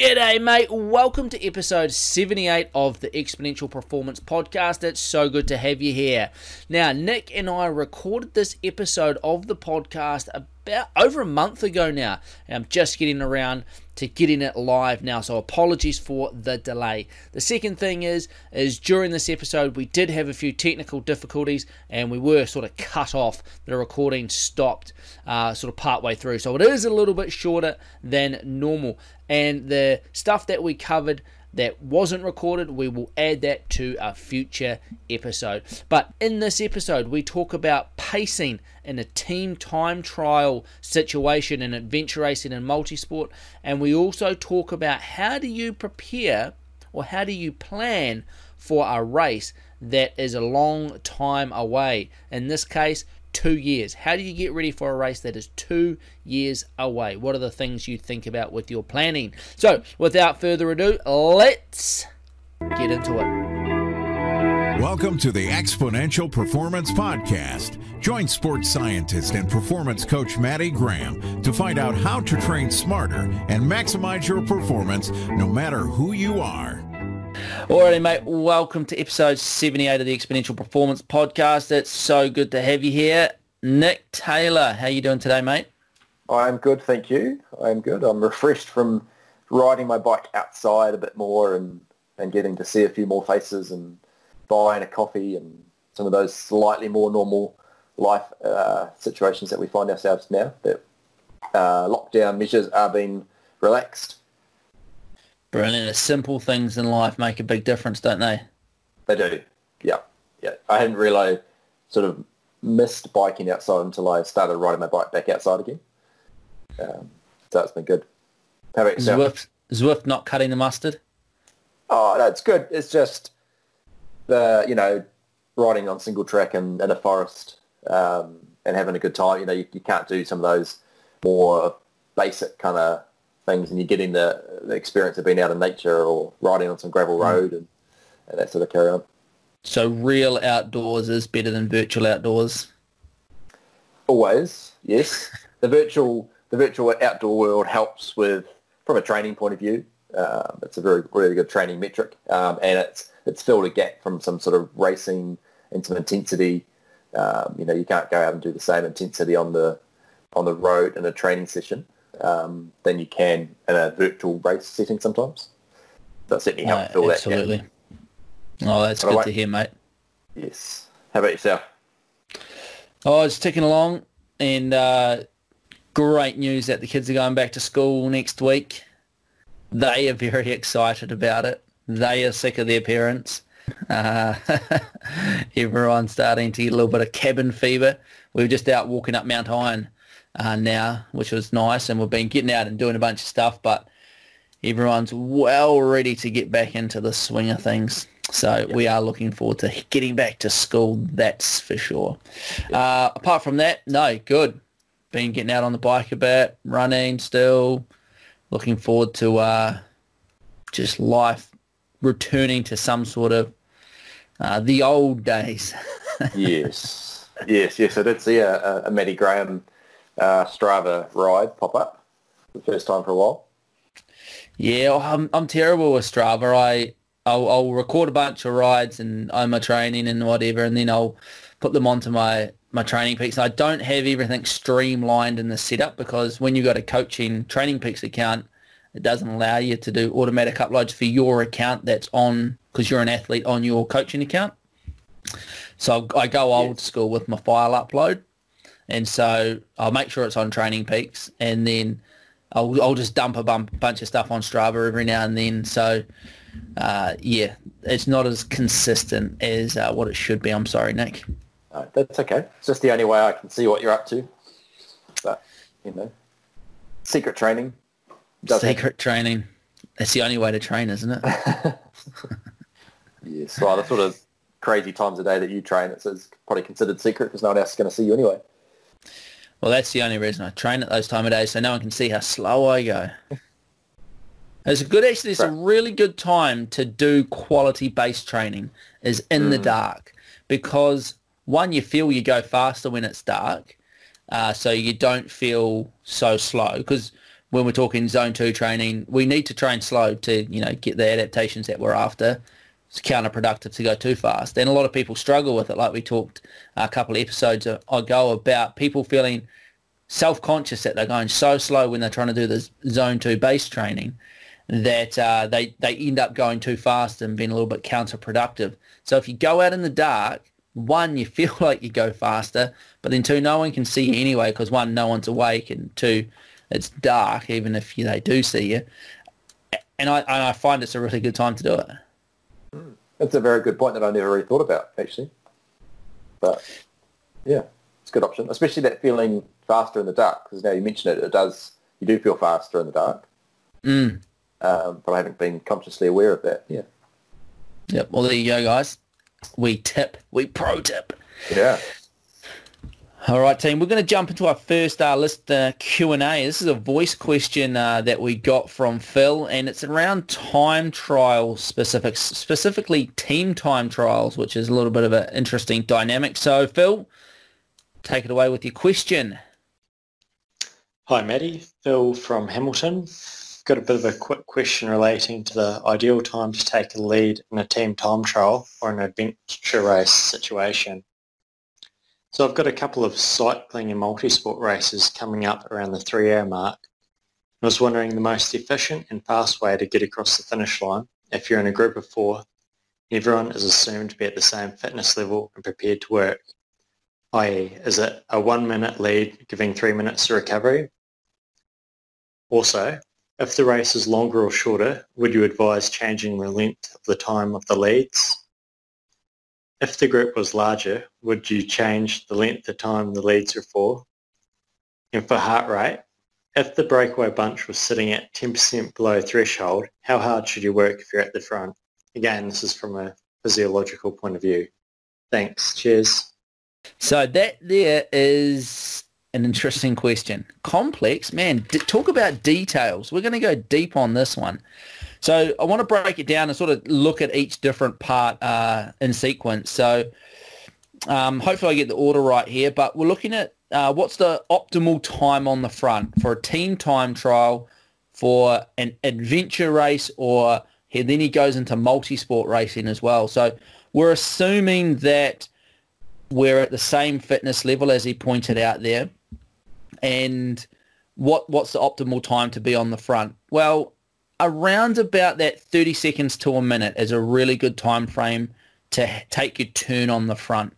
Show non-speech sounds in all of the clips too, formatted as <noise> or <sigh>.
G'day, mate. Welcome to episode 78 of the Exponential Performance Podcast. It's so good to have you here. Now, Nick and I recorded this episode of the podcast about over a month ago now, and I'm just getting around to getting it live now. So apologies for the delay. The second thing is, is during this episode we did have a few technical difficulties, and we were sort of cut off. The recording stopped uh, sort of partway through, so it is a little bit shorter than normal. And the stuff that we covered that wasn't recorded, we will add that to a future episode. But in this episode, we talk about pacing in a team time trial situation in adventure racing and multisport, and we also talk about how do you prepare or how do you plan for a race that is a long time away. In this case, two years. How do you get ready for a race that is two years away? What are the things you think about with your planning? So, without further ado, let's get into it. Welcome to the Exponential Performance Podcast. Join sports scientist and performance coach Maddie Graham to find out how to train smarter and maximize your performance no matter who you are. Alrighty, mate. Welcome to episode 78 of the Exponential Performance Podcast. It's so good to have you here. Nick Taylor, how are you doing today, mate? I'm good, thank you. I'm good. I'm refreshed from riding my bike outside a bit more and, and getting to see a few more faces and buying a coffee and some of those slightly more normal life uh, situations that we find ourselves now that uh, lockdown measures are being relaxed Brilliant. The simple things in life make a big difference, don't they? They do. Yeah. Yeah. I hadn't really sort of missed biking outside until I started riding my bike back outside again. Um, so it's been good. How about yourself? Zwift, Zwift not cutting the mustard? Oh, that's good. It's just the, you know, riding on single track and in a forest um, and having a good time. You know, you, you can't do some of those more basic kind of things and you're getting the, the experience of being out in nature or riding on some gravel hmm. road and, and that sort of carry on. So real outdoors is better than virtual outdoors? Always, yes. <laughs> the virtual the virtual outdoor world helps with, from a training point of view, um, it's a very really good training metric, um, and it's it's filled a gap from some sort of racing and some intensity. Um, you know, you can't go out and do the same intensity on the on the road in a training session um, than you can in a virtual race setting sometimes. That certainly helps fill absolutely. that Absolutely. Oh, that's good to hear, mate. Yes. How about yourself? Oh, it's ticking along, and uh, great news that the kids are going back to school next week. They are very <laughs> excited about it. They are sick of their parents. Uh, <laughs> everyone's starting to get a little bit of cabin fever. We were just out walking up Mount Iron uh, now, which was nice. And we've been getting out and doing a bunch of stuff, but everyone's well ready to get back into the swing of things. So yep. we are looking forward to getting back to school, that's for sure. Yep. Uh, apart from that, no, good. Been getting out on the bike a bit, running still. Looking forward to uh, just life returning to some sort of uh, the old days. <laughs> yes, yes, yes. I did see a, a, a Maddie Graham uh, Strava ride pop up the first time for a while? Yeah, I'm, I'm terrible with Strava. I I'll, I'll record a bunch of rides and on my training and whatever, and then I'll put them onto my my training peaks. I don't have everything streamlined in the setup because when you've got a coaching training peaks account, it doesn't allow you to do automatic uploads for your account that's on because you're an athlete on your coaching account. So I go old yes. school with my file upload. And so I'll make sure it's on Training Peaks, and then I'll, I'll just dump a bump, bunch of stuff on Strava every now and then. So uh, yeah, it's not as consistent as uh, what it should be. I'm sorry, Nick. That's okay. It's just the only way I can see what you're up to. But you know, secret training. Secret training. That's the only way to train, isn't it? yes. Well, the sort of crazy times a day that you train, it's probably considered secret because no one else is going to see you anyway. Well, that's the only reason I train at those time of day, so no one can see how slow I go. <laughs> It's a good, actually, it's a really good time to do quality-based training is in mm. the dark because one, you feel you go faster when it's dark, uh, so you don't feel so slow because when we're talking zone two training, we need to train slow to, you know, get the adaptations that we're after. It's counterproductive to go too fast. And a lot of people struggle with it, like we talked a couple of episodes ago about people feeling self-conscious that they're going so slow when they're trying to do the zone two base training that uh, they, they end up going too fast and being a little bit counterproductive. So if you go out in the dark, one, you <laughs> feel like you go faster, but then two, no one can see you anyway because one, no one's awake, and two, it's dark even if they do see you. And I, and I find it's a really good time to do it. That's a very good point that I never really thought about, actually. But yeah, it's a good option, especially that feeling faster in the dark, because now you mention it, it does, you do feel faster in the dark. Mm. Um, but I haven't been consciously aware of that, yeah. Yep, well there you go, guys. We tip, we pro tip. Yeah. All right, team. We're going to jump into our first uh, list uh, Q and A. This is a voice question uh, that we got from Phil, and it's around time trial specifics, specifically team time trials, which is a little bit of an interesting dynamic. So, Phil, take it away with your question. Hi, Maddie. Phil from Hamilton. Got a bit of a quick question relating to the ideal time to take a lead in a team time trial or an adventure race situation. So I've got a couple of cycling and multi-sport races coming up around the three hour mark. I was wondering the most efficient and fast way to get across the finish line if you're in a group of four everyone is assumed to be at the same fitness level and prepared to work, i.e. is it a one minute lead giving three minutes to recovery? Also, if the race is longer or shorter, would you advise changing the length of the time of the leads? If the group was larger, would you change the length of time the leads are for? And for heart rate, if the breakaway bunch was sitting at 10% below threshold, how hard should you work if you're at the front? Again, this is from a physiological point of view. Thanks. Cheers. So that there is an interesting question. Complex, man. D- talk about details. We're going to go deep on this one. So I want to break it down and sort of look at each different part uh, in sequence. So um, hopefully I get the order right here, but we're looking at uh, what's the optimal time on the front for a team time trial for an adventure race or then he goes into multi-sport racing as well. So we're assuming that we're at the same fitness level as he pointed out there. And what what's the optimal time to be on the front? Well, around about that 30 seconds to a minute is a really good time frame to take your turn on the front.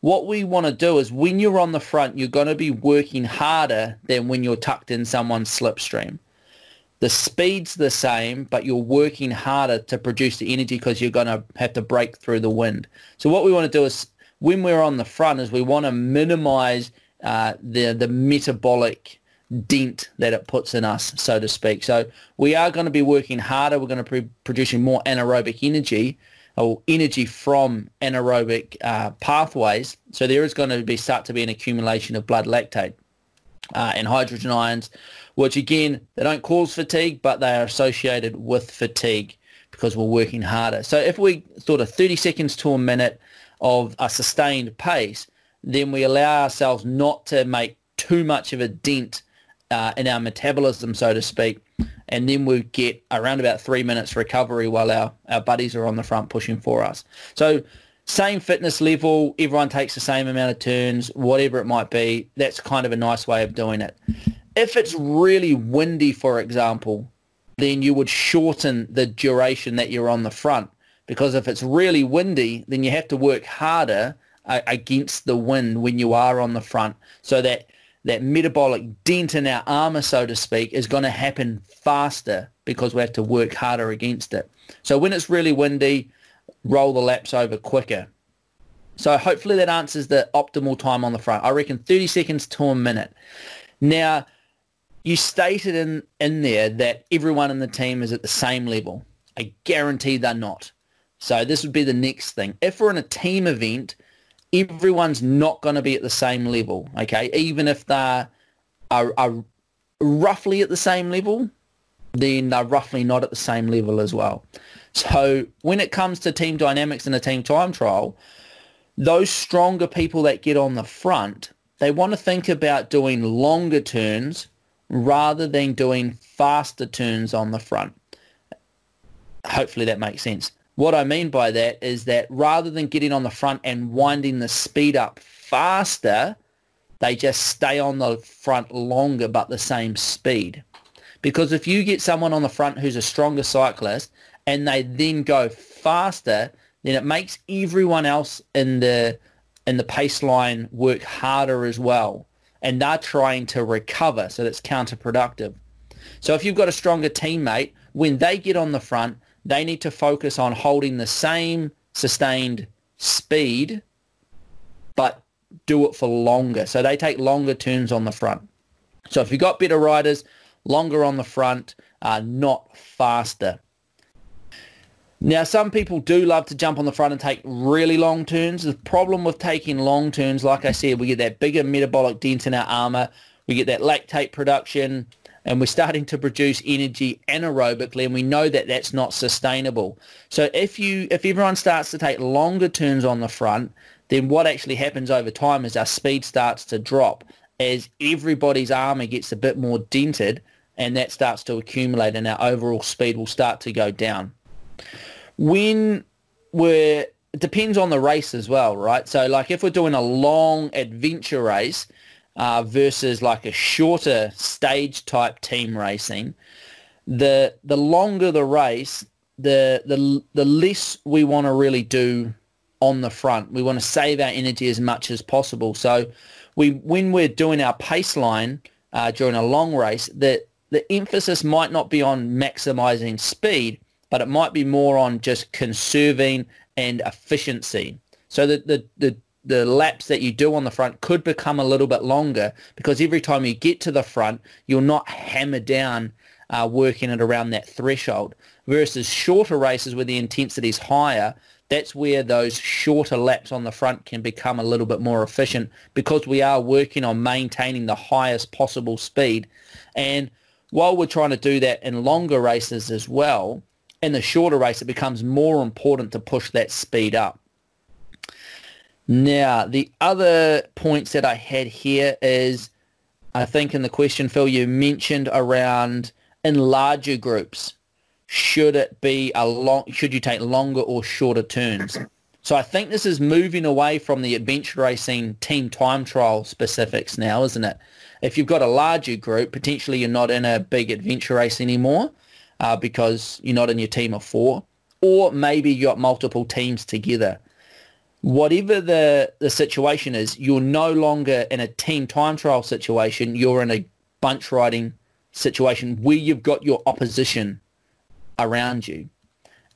What we want to do is when you're on the front, you're going to be working harder than when you're tucked in someone's slipstream. The speed's the same, but you're working harder to produce the energy because you're going to have to break through the wind. So what we want to do is when we're on the front is we want to minimize uh, the, the metabolic dent that it puts in us, so to speak. So we are going to be working harder. We're going to be producing more anaerobic energy or energy from anaerobic uh, pathways. So there is going to be start to be an accumulation of blood lactate uh, and hydrogen ions, which again, they don't cause fatigue, but they are associated with fatigue because we're working harder. So if we sort of 30 seconds to a minute of a sustained pace, then we allow ourselves not to make too much of a dent uh, in our metabolism, so to speak, and then we get around about three minutes recovery while our, our buddies are on the front pushing for us. So same fitness level, everyone takes the same amount of turns, whatever it might be. That's kind of a nice way of doing it. If it's really windy, for example, then you would shorten the duration that you're on the front because if it's really windy, then you have to work harder uh, against the wind when you are on the front so that that metabolic dent in our armor, so to speak, is going to happen faster because we have to work harder against it. So when it's really windy, roll the laps over quicker. So hopefully that answers the optimal time on the front. I reckon 30 seconds to a minute. Now, you stated in, in there that everyone in the team is at the same level. I guarantee they're not. So this would be the next thing. If we're in a team event, everyone's not going to be at the same level, okay? Even if they are, are roughly at the same level, then they're roughly not at the same level as well. So when it comes to team dynamics in a team time trial, those stronger people that get on the front, they want to think about doing longer turns rather than doing faster turns on the front. Hopefully that makes sense. What I mean by that is that rather than getting on the front and winding the speed up faster, they just stay on the front longer but the same speed. Because if you get someone on the front who's a stronger cyclist and they then go faster, then it makes everyone else in the in the pace line work harder as well. And they're trying to recover, so that's counterproductive. So if you've got a stronger teammate, when they get on the front, they need to focus on holding the same sustained speed, but do it for longer. So they take longer turns on the front. So if you've got better riders, longer on the front, uh, not faster. Now, some people do love to jump on the front and take really long turns. The problem with taking long turns, like I said, we get that bigger metabolic dent in our armour. We get that lactate production and we're starting to produce energy anaerobically and we know that that's not sustainable. So if you if everyone starts to take longer turns on the front, then what actually happens over time is our speed starts to drop as everybody's armor gets a bit more dented and that starts to accumulate and our overall speed will start to go down. When we're it depends on the race as well, right? So like if we're doing a long adventure race, uh, versus like a shorter stage type team racing, the the longer the race, the the the less we want to really do on the front. We want to save our energy as much as possible. So we when we're doing our pace line uh, during a long race, the the emphasis might not be on maximizing speed, but it might be more on just conserving and efficiency. So the, the, the the laps that you do on the front could become a little bit longer because every time you get to the front, you're not hammered down uh, working it around that threshold. Versus shorter races where the intensity is higher, that's where those shorter laps on the front can become a little bit more efficient because we are working on maintaining the highest possible speed. And while we're trying to do that in longer races as well, in the shorter race, it becomes more important to push that speed up. Now, the other points that I had here is, I think in the question, Phil, you mentioned around in larger groups, should it be a long, should you take longer or shorter turns? So I think this is moving away from the adventure racing team time trial specifics now, isn't it? If you've got a larger group, potentially you're not in a big adventure race anymore uh, because you're not in your team of four, or maybe you've got multiple teams together whatever the, the situation is, you're no longer in a team time trial situation. You're in a bunch riding situation where you've got your opposition around you.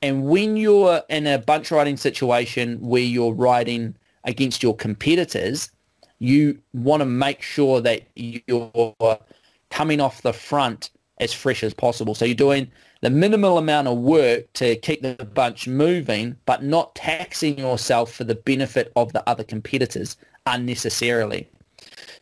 And when you're in a bunch riding situation where you're riding against your competitors, you want to make sure that you're coming off the front as fresh as possible. So you're doing the minimal amount of work to keep the bunch moving, but not taxing yourself for the benefit of the other competitors unnecessarily.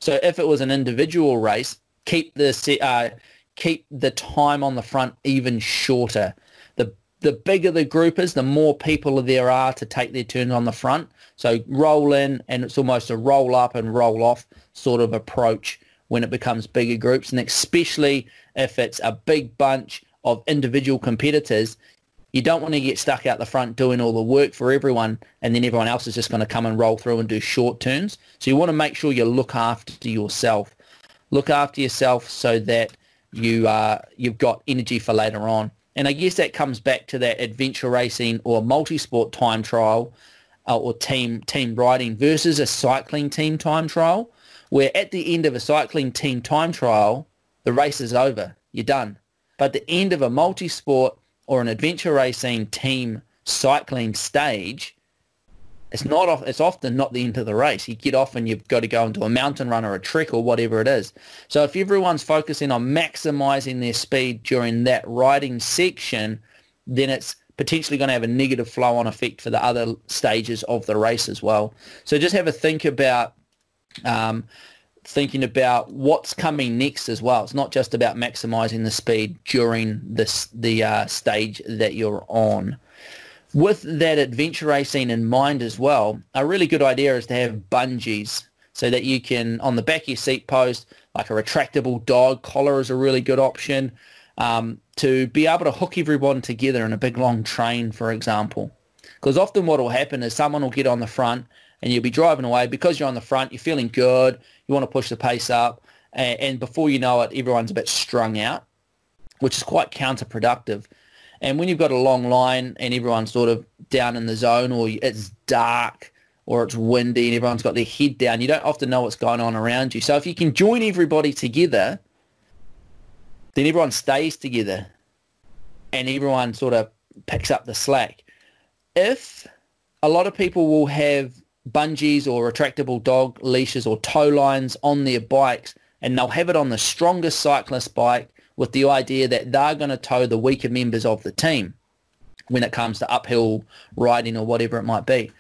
So if it was an individual race, keep the uh, keep the time on the front even shorter. The the bigger the group is, the more people there are to take their turns on the front. So roll in, and it's almost a roll up and roll off sort of approach when it becomes bigger groups, and especially if it's a big bunch of individual competitors, you don't want to get stuck out the front doing all the work for everyone and then everyone else is just going to come and roll through and do short turns. So you want to make sure you look after yourself. Look after yourself so that you uh, you've got energy for later on. And I guess that comes back to that adventure racing or multi-sport time trial uh, or team team riding versus a cycling team time trial, where at the end of a cycling team time trial, the race is over. You're done. But the end of a multi-sport or an adventure racing team cycling stage, it's not off, it's often not the end of the race. You get off and you've got to go into a mountain run or a trek or whatever it is. So if everyone's focusing on maximizing their speed during that riding section, then it's potentially going to have a negative flow-on effect for the other stages of the race as well. So just have a think about um, thinking about what's coming next as well. It's not just about maximizing the speed during this the uh, stage that you're on. With that adventure racing in mind as well, a really good idea is to have bungees so that you can, on the back of your seat post, like a retractable dog collar is a really good option. Um, to be able to hook everyone together in a big long train, for example. Because often what will happen is someone will get on the front and you'll be driving away because you're on the front, you're feeling good, you want to push the pace up, and, and before you know it, everyone's a bit strung out, which is quite counterproductive. And when you've got a long line and everyone's sort of down in the zone or it's dark or it's windy and everyone's got their head down, you don't often know what's going on around you. So if you can join everybody together, then everyone stays together and everyone sort of picks up the slack. If a lot of people will have bungees or retractable dog leashes or tow lines on their bikes and they'll have it on the strongest cyclist bike with the idea that they're going to tow the weaker members of the team when it comes to uphill riding or whatever it might be.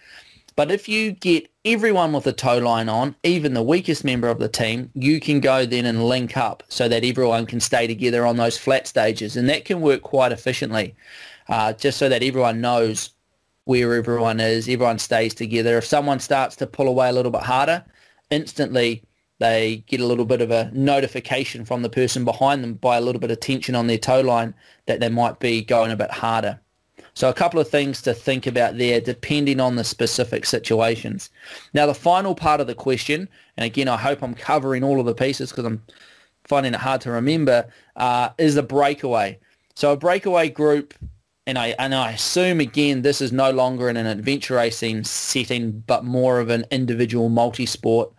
But if you get everyone with a tow line on, even the weakest member of the team, you can go then and link up so that everyone can stay together on those flat stages. And that can work quite efficiently, uh, just so that everyone knows where everyone is, everyone stays together. If someone starts to pull away a little bit harder, instantly they get a little bit of a notification from the person behind them by a little bit of tension on their tow line that they might be going a bit harder. So a couple of things to think about there depending on the specific situations. Now the final part of the question, and again I hope I'm covering all of the pieces because I'm finding it hard to remember, uh, is the breakaway. So a breakaway group, and I, and I assume again this is no longer in an adventure racing setting but more of an individual multi-sport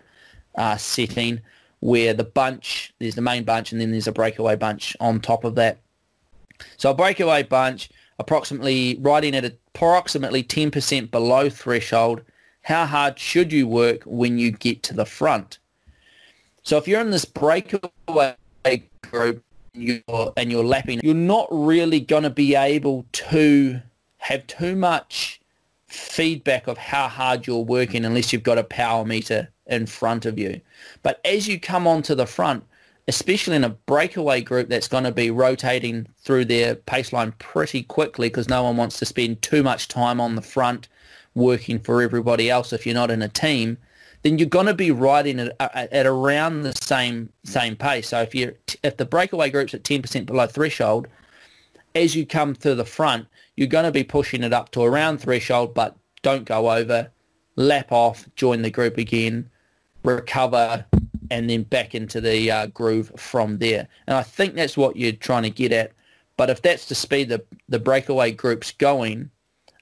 uh, setting where the bunch, there's the main bunch and then there's a breakaway bunch on top of that. So a breakaway bunch, approximately riding at approximately 10% below threshold, how hard should you work when you get to the front? So if you're in this breakaway group you're, and you're lapping, you're not really going to be able to have too much feedback of how hard you're working unless you've got a power meter in front of you. But as you come onto the front, especially in a breakaway group that's going to be rotating through their pace line pretty quickly because no one wants to spend too much time on the front working for everybody else if you're not in a team, then you're going to be riding at, at around the same same pace. So if you if the breakaway group's at 10% below threshold, as you come to the front, you're going to be pushing it up to around threshold, but don't go over, lap off, join the group again, recover, and then back into the uh, groove from there. And I think that's what you're trying to get at. But if that's the speed the, the breakaway group's going,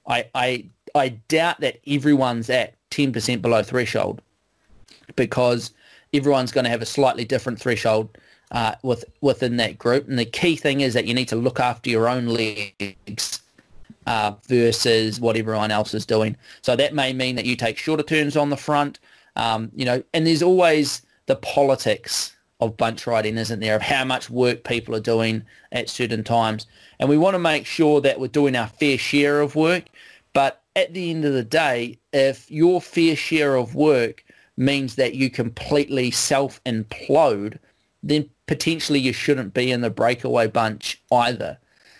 I, I, I doubt that everyone's at 10% below threshold because everyone's going to have a slightly different threshold uh, with, within that group. And the key thing is that you need to look after your own legs uh, versus what everyone else is doing. So that may mean that you take shorter turns on the front, um, you know, and there's always the politics of bunch riding, isn't there, of how much work people are doing at certain times. And we want to make sure that we're doing our fair share of work. But at the end of the day, if your fair share of work means that you completely self-implode, then potentially you shouldn't be in the breakaway bunch either.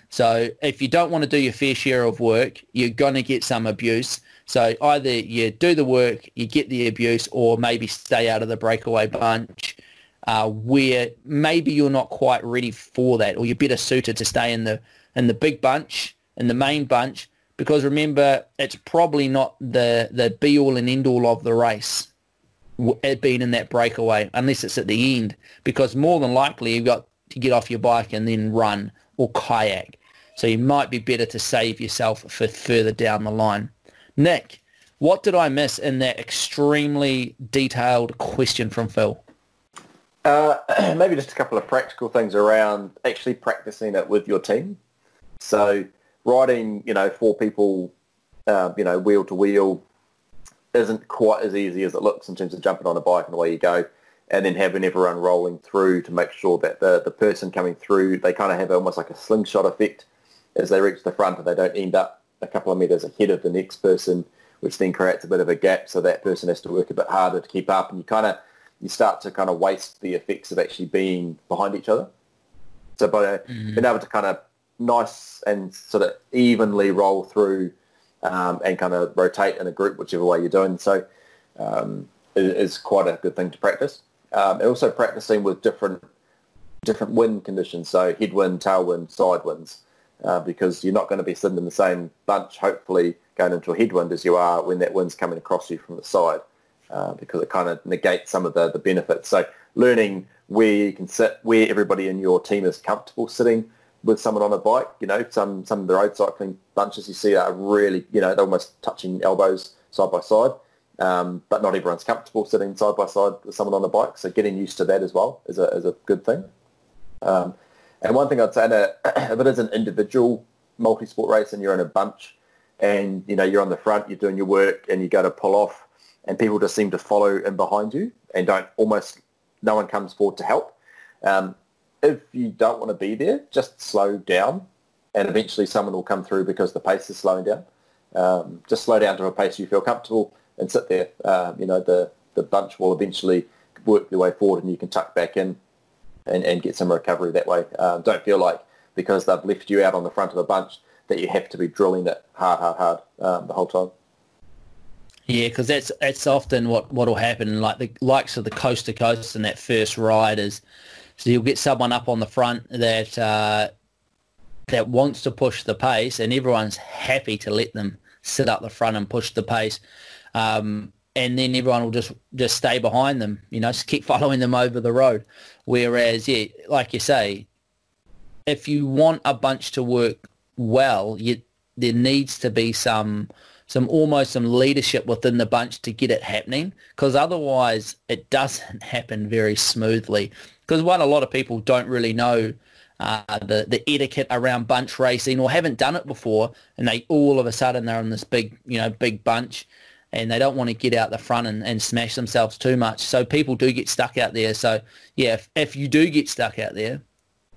So if you don't want to do your fair share of work, you're going to get some abuse. So either you do the work, you get the abuse, or maybe stay out of the breakaway bunch uh, where maybe you're not quite ready for that, or you're better suited to stay in the in the big bunch, in the main bunch, because remember, it's probably not the the be all and end all of the race being in that breakaway unless it's at the end because more than likely you've got to get off your bike and then run or kayak so you might be better to save yourself for further down the line Nick, what did I miss in that extremely detailed question from Phil? Uh, <clears throat> maybe just a couple of practical things around actually practicing it with your team. So riding, you know, four people, uh, you know, wheel to wheel isn't quite as easy as it looks in terms of jumping on a bike and away you go and then having everyone rolling through to make sure that the, the person coming through, they kind of have almost like a slingshot effect as they reach the front and they don't end up a couple of meters ahead of the next person, which then creates a bit of a gap. So that person has to work a bit harder to keep up, and you kind of you start to kind of waste the effects of actually being behind each other. So by mm-hmm. being able to kind of nice and sort of evenly roll through um, and kind of rotate in a group, whichever way you're doing, so um, is, is quite a good thing to practice. um, and also practicing with different different wind conditions, so headwind, tailwind, side winds, uh, because you're not going to be sitting in the same bunch, hopefully going into a headwind as you are when that wind's coming across you from the side, uh, because it kind of negates some of the, the benefits. So learning where you can sit, where everybody in your team is comfortable sitting with someone on a bike. You know, some some of the road cycling bunches you see are really, you know, they're almost touching elbows side by side. Um, but not everyone's comfortable sitting side by side with someone on a bike. So getting used to that as well is a, is a good thing. Um, and one thing I'd say that <clears throat> if it is an individual multi-sport race and you're in a bunch and, you know, you're on the front, you're doing your work and you go to pull off and people just seem to follow in behind you and don't almost, no one comes forward to help. Um, if you don't want to be there, just slow down and eventually someone will come through because the pace is slowing down. Um, just slow down to a pace you feel comfortable and sit there. Um, you know, the, the bunch will eventually work their way forward and you can tuck back in and, and get some recovery that way. Um, don't feel like because they've left you out on the front of the bunch that you have to be drilling it hard, hard, hard um, the whole time. Yeah, because that's that's often what what will happen. Like the likes of the coast to coast and that first ride is, so you'll get someone up on the front that uh, that wants to push the pace, and everyone's happy to let them sit up the front and push the pace. Um, and then everyone will just just stay behind them, you know, just keep <laughs> following them over the road. Whereas, yeah, like you say, if you want a bunch to work well, you, there needs to be some some almost some leadership within the bunch to get it happening, because otherwise it doesn't <laughs> happen very smoothly. Because one, a lot of people don't really know uh, the the etiquette around bunch racing or haven't done it before, and they all of a sudden they're in this big you know big bunch and they don't want to get out the front and, and smash themselves too much. So people do get stuck out there. So yeah, if, if you do get stuck out there,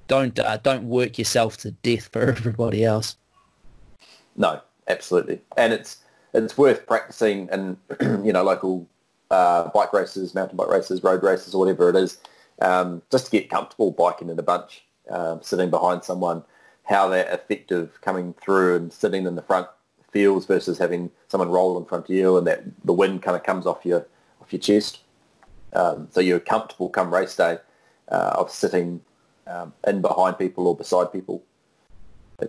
don't uh, don't work yourself to death for <laughs> everybody else. No, absolutely, and it's it's worth practicing and <clears throat> you know local uh, bike races, mountain bike races, road races, or whatever it is, um, just to get comfortable biking in a bunch, um, sitting behind someone, how they're effective coming through and sitting in the front feels versus having someone roll in front of you and that the wind kind of comes off your off your chest. Um, so you're comfortable come race day uh, of sitting um, in behind people or beside people.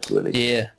Really yeah.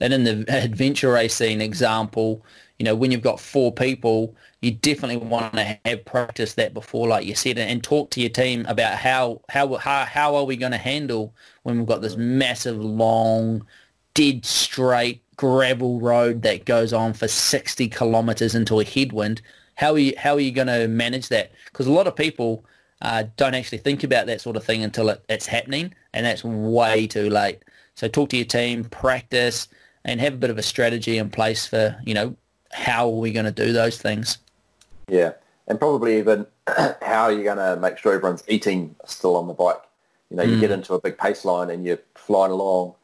And in the adventure racing example, you know, when you've got four people, you definitely want to have practice that before, like you said, and talk to your team about how how how, how are we going to handle when we've got this massive, long, dead straight gravel road that goes on for 60 kilometers into a headwind. How are you, how are you going to manage that? Because a lot of people uh, don't actually think about that sort of thing until it, it's happening, and that's way too late. So talk to your team, practice, and have a bit of a strategy in place for, you know, how are we going to do those things? Yeah, and probably even <clears throat> how are you going to make sure everyone's eating still on the bike? You know, you mm. get into a big pace line and you're flying along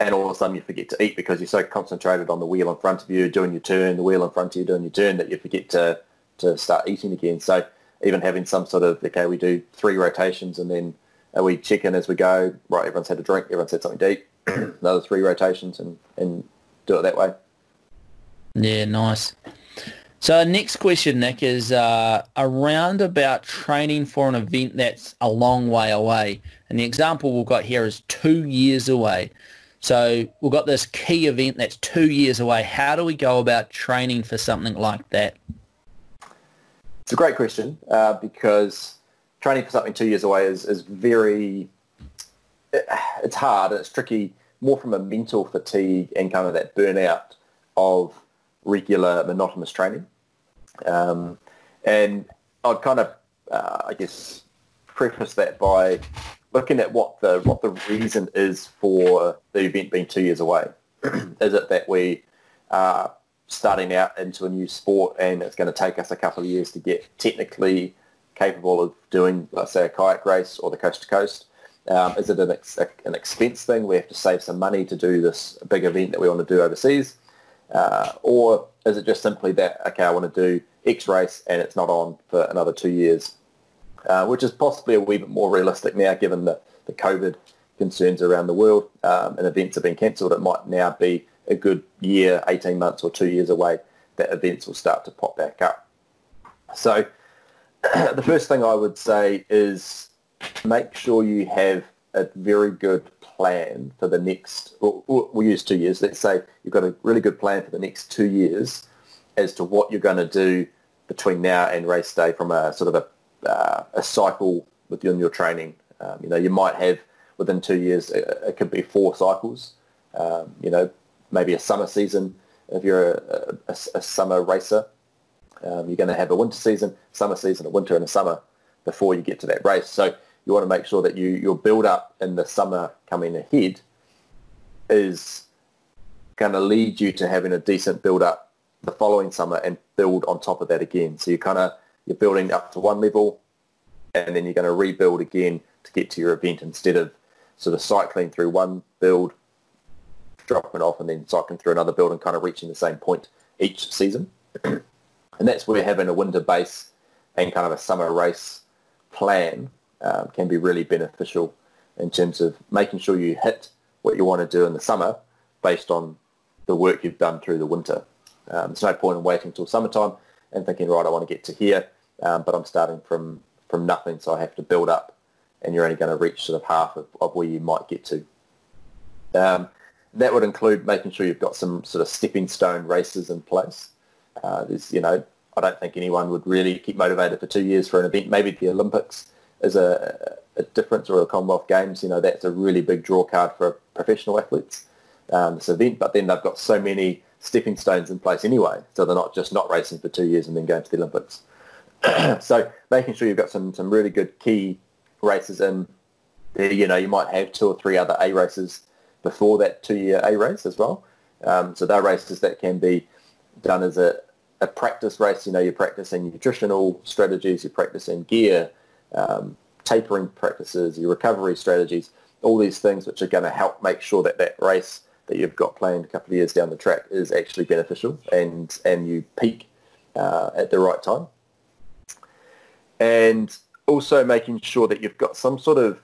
and all of a sudden you forget to eat because you're so concentrated on the wheel in front of you doing your turn, the wheel in front of you doing your turn that you forget to, to start eating again. So even having some sort of, okay, we do three rotations and then we check in as we go, right, everyone's had a drink, everyone's had something to eat, <clears throat> another three rotations and, and do it that way. Yeah, nice. So next question, Nick, is uh, around about training for an event that's a long way away. And the example we've got here is two years away. So we've got this key event that's two years away. How do we go about training for something like that? It's a great question uh, because training for something two years away is, is very, it's hard and it's tricky more from a mental fatigue and kind of that burnout of regular monotonous training. Um, and I'd kind of, uh, I guess, preface that by looking at what the what the reason is for the event being two years away. <clears throat> is it that we are starting out into a new sport and it's going to take us a couple of years to get technically capable of doing, let's say, a kayak race or the coast to coast? Um, is it an, ex- an expense thing? We have to save some money to do this big event that we want to do overseas. Uh, or is it just simply that, okay, I want to do X race and it's not on for another two years uh, which is possibly a wee bit more realistic now given the, the COVID concerns around the world um, and events have been cancelled. It might now be a good year, 18 months or two years away that events will start to pop back up. So <clears throat> the first thing I would say is make sure you have a very good plan for the next, we'll use two years. Let's say you've got a really good plan for the next two years as to what you're going to do between now and race day from a sort of a, uh, a cycle within your training. Um, you know, you might have within two years, it, it could be four cycles. Um, you know, maybe a summer season if you're a, a, a summer racer. Um, you're going to have a winter season, summer season, a winter and a summer before you get to that race. So you want to make sure that you your build up in the summer coming ahead is going to lead you to having a decent build up the following summer and build on top of that again. So you kind of you're building up to one level and then you're going to rebuild again to get to your event instead of sort of cycling through one build, dropping off and then cycling through another build and kind of reaching the same point each season. <clears throat> and that's where having a winter base and kind of a summer race plan um, can be really beneficial in terms of making sure you hit what you want to do in the summer based on the work you've done through the winter. Um, there's no point in waiting until summertime and thinking, right, I want to get to here, um, but I'm starting from, from nothing, so I have to build up, and you're only going to reach sort of half of, of where you might get to. Um, that would include making sure you've got some sort of stepping stone races in place. Uh, there's, you know, I don't think anyone would really keep motivated for two years for an event. Maybe the Olympics is a, a difference or the Commonwealth Games. You know, that's a really big draw card for professional athletes, um, this event. But then they've got so many stepping stones in place anyway, so they're not just not racing for two years and then going to the Olympics. <clears throat> so making sure you've got some, some really good key races in. there, You know, you might have two or three other A races before that two-year A race as well. Um, so they're races that can be done as a, a practice race. You know, you're practicing nutritional strategies, you're practicing gear, um, tapering practices, your recovery strategies, all these things which are going to help make sure that that race that you've got planned a couple of years down the track is actually beneficial and, and you peak uh, at the right time. And also making sure that you've got some sort of,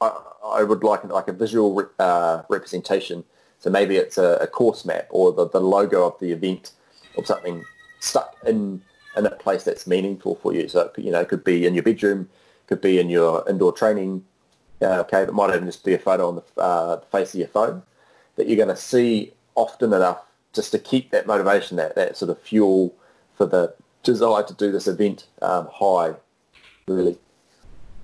I, I would like like a visual uh, representation. So maybe it's a, a course map or the, the logo of the event or something stuck in in a place that's meaningful for you. So you know, it could be in your bedroom, could be in your indoor training uh, cave. It might even just be a photo on the, uh, face of your phone that you're going to see often enough just to keep that motivation, that, that sort of fuel for the desire to do this event um, high, really.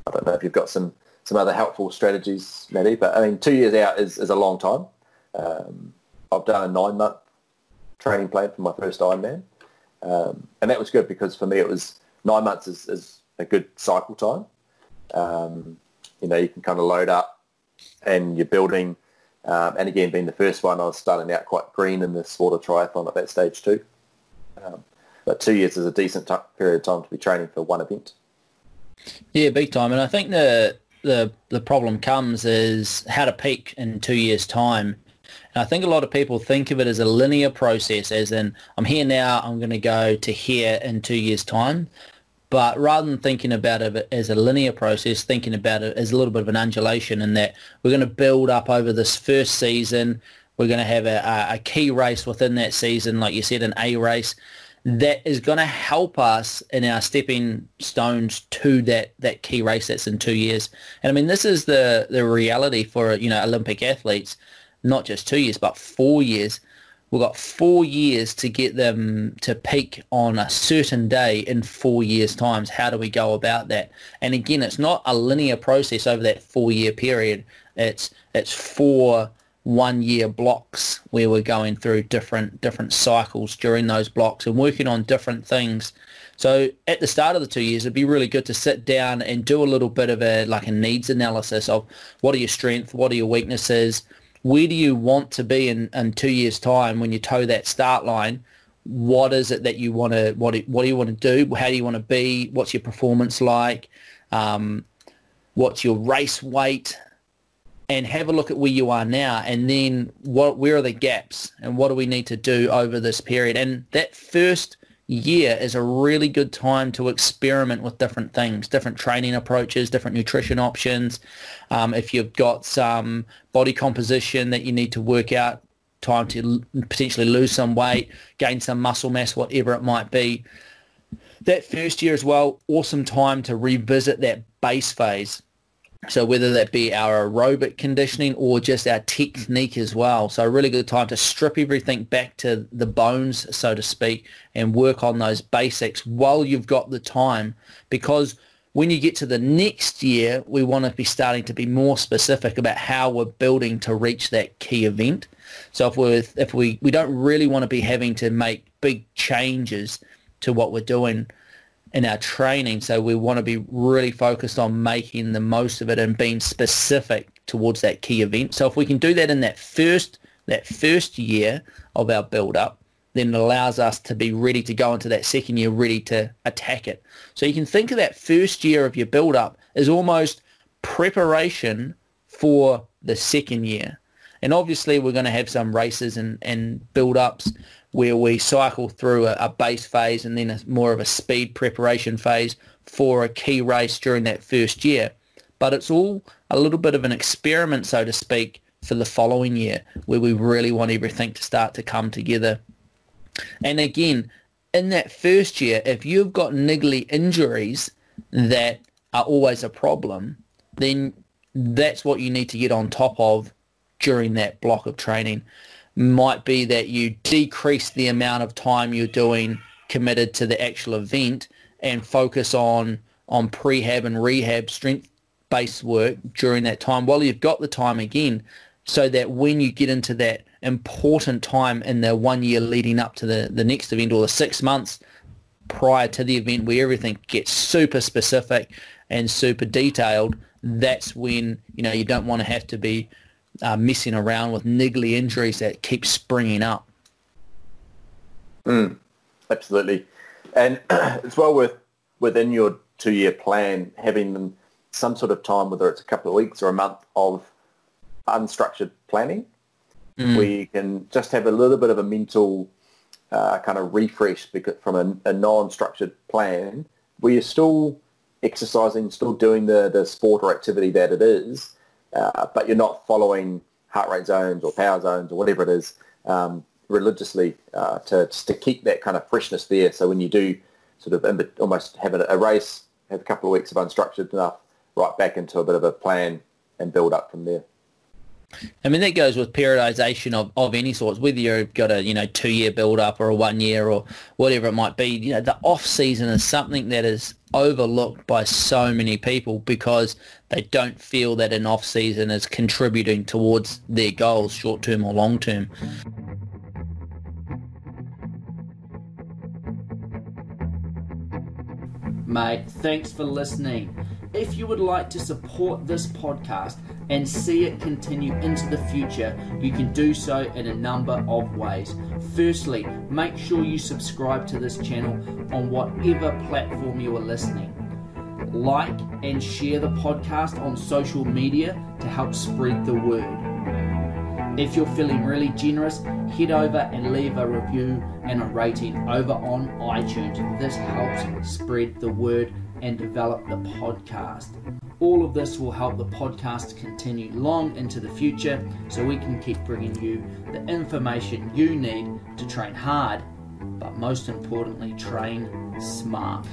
I don't know if you've got some, some other helpful strategies, Maddie, but I mean, two years out is, is a long time. Um, I've done a nine-month training plan for my first Ironman. Um, and that was good because for me it was nine months is, is a good cycle time. Um, you know, you can kind of load up and you're building. Um, and again, being the first one, I was starting out quite green in the sport of triathlon at that stage too. Um, but two years is a decent t- period of time to be training for one event. Yeah, big time. And I think the the the problem comes is how to peak in two years' time. And I think a lot of people think of it as a linear process, as in I'm here now, I'm going to go to here in two years' time. But rather than thinking about it as a linear process, thinking about it as a little bit of an undulation in that we're going to build up over this first season. We're going to have a, a key race within that season, like you said, an A race that is going to help us in our stepping stones to that, that key race that's in two years. And I mean, this is the, the reality for, you know, Olympic athletes, not just two years, but four years. We've got four years to get them to peak on a certain day in four years' times. How do we go about that? And again, it's not a linear process over that four-year period. It's it's four one-year blocks where we're going through different different cycles during those blocks and working on different things. So at the start of the two years, it'd be really good to sit down and do a little bit of a like a needs analysis of what are your strengths, what are your weaknesses, where do you want to be in, in two years' time when you toe that start line? What is it that you want to, what, what do you want to do? How do you want to be? What's your performance like? Um, what's your race weight? And have a look at where you are now and then what, where are the gaps and what do we need to do over this period? And that first year is a really good time to experiment with different things, different training approaches, different nutrition options. Um, if you've got some body composition that you need to work out, time to l- potentially lose some weight, gain some muscle mass, whatever it might be. that first year as well, awesome time to revisit that base phase. So whether that be our aerobic conditioning or just our technique as well. So a really good time to strip everything back to the bones, so to speak, and work on those basics while you've got the time because when you get to the next year, we want to be starting to be more specific about how we're building to reach that key event. So if we if we we don't really want to be having to make big changes to what we're doing in our training. So we want to be really focused on making the most of it and being specific towards that key event. So if we can do that in that first that first year of our build up, then it allows us to be ready to go into that second year ready to attack it. So you can think of that first year of your build up as almost preparation for the second year. And obviously we're going to have some races and, and build ups where we cycle through a, a base phase and then a, more of a speed preparation phase for a key race during that first year. But it's all a little bit of an experiment, so to speak, for the following year where we really want everything to start to come together. And again, in that first year, if you've got niggly injuries that are always a problem, then that's what you need to get on top of during that block of training might be that you decrease the amount of time you're doing committed to the actual event and focus on on prehab and rehab strength based work during that time while you've got the time again so that when you get into that important time in the one year leading up to the, the next event or the six months prior to the event where everything gets super specific and super detailed, that's when, you know, you don't want to have to be uh, messing around with niggly injuries that keep springing up. Mm, absolutely. And <clears throat> it's well worth, within your two-year plan, having some sort of time, whether it's a couple of weeks or a month of unstructured planning, mm. where you can just have a little bit of a mental uh, kind of refresh because from a, a non-structured plan where you're still exercising, still doing the, the sport or activity that it is, uh, but you're not following heart rate zones or power zones or whatever it is um, religiously uh, to to keep that kind of freshness there. So when you do sort of almost have a, a, race, have a couple of weeks of unstructured enough, right back into a bit of a plan and build up from there. I mean, that goes with periodization of, of any sorts, whether you've got a, you know, two-year build-up or a one-year or whatever it might be. You know, the off-season is something that is overlooked by so many people because they don't feel that an off-season is contributing towards their goals, short-term or long-term. Mate, thanks for listening. If you would like to support this podcast and see it continue into the future, you can do so in a number of ways. Firstly, make sure you subscribe to this channel on whatever platform you are listening. Like and share the podcast on social media to help spread the word. If you're feeling really generous, head over and leave a review and a rating over on iTunes. This helps spread the word and develop the podcast. All of this will help the podcast continue long into the future so we can keep bringing you the information you need to train hard, but most importantly, train smart.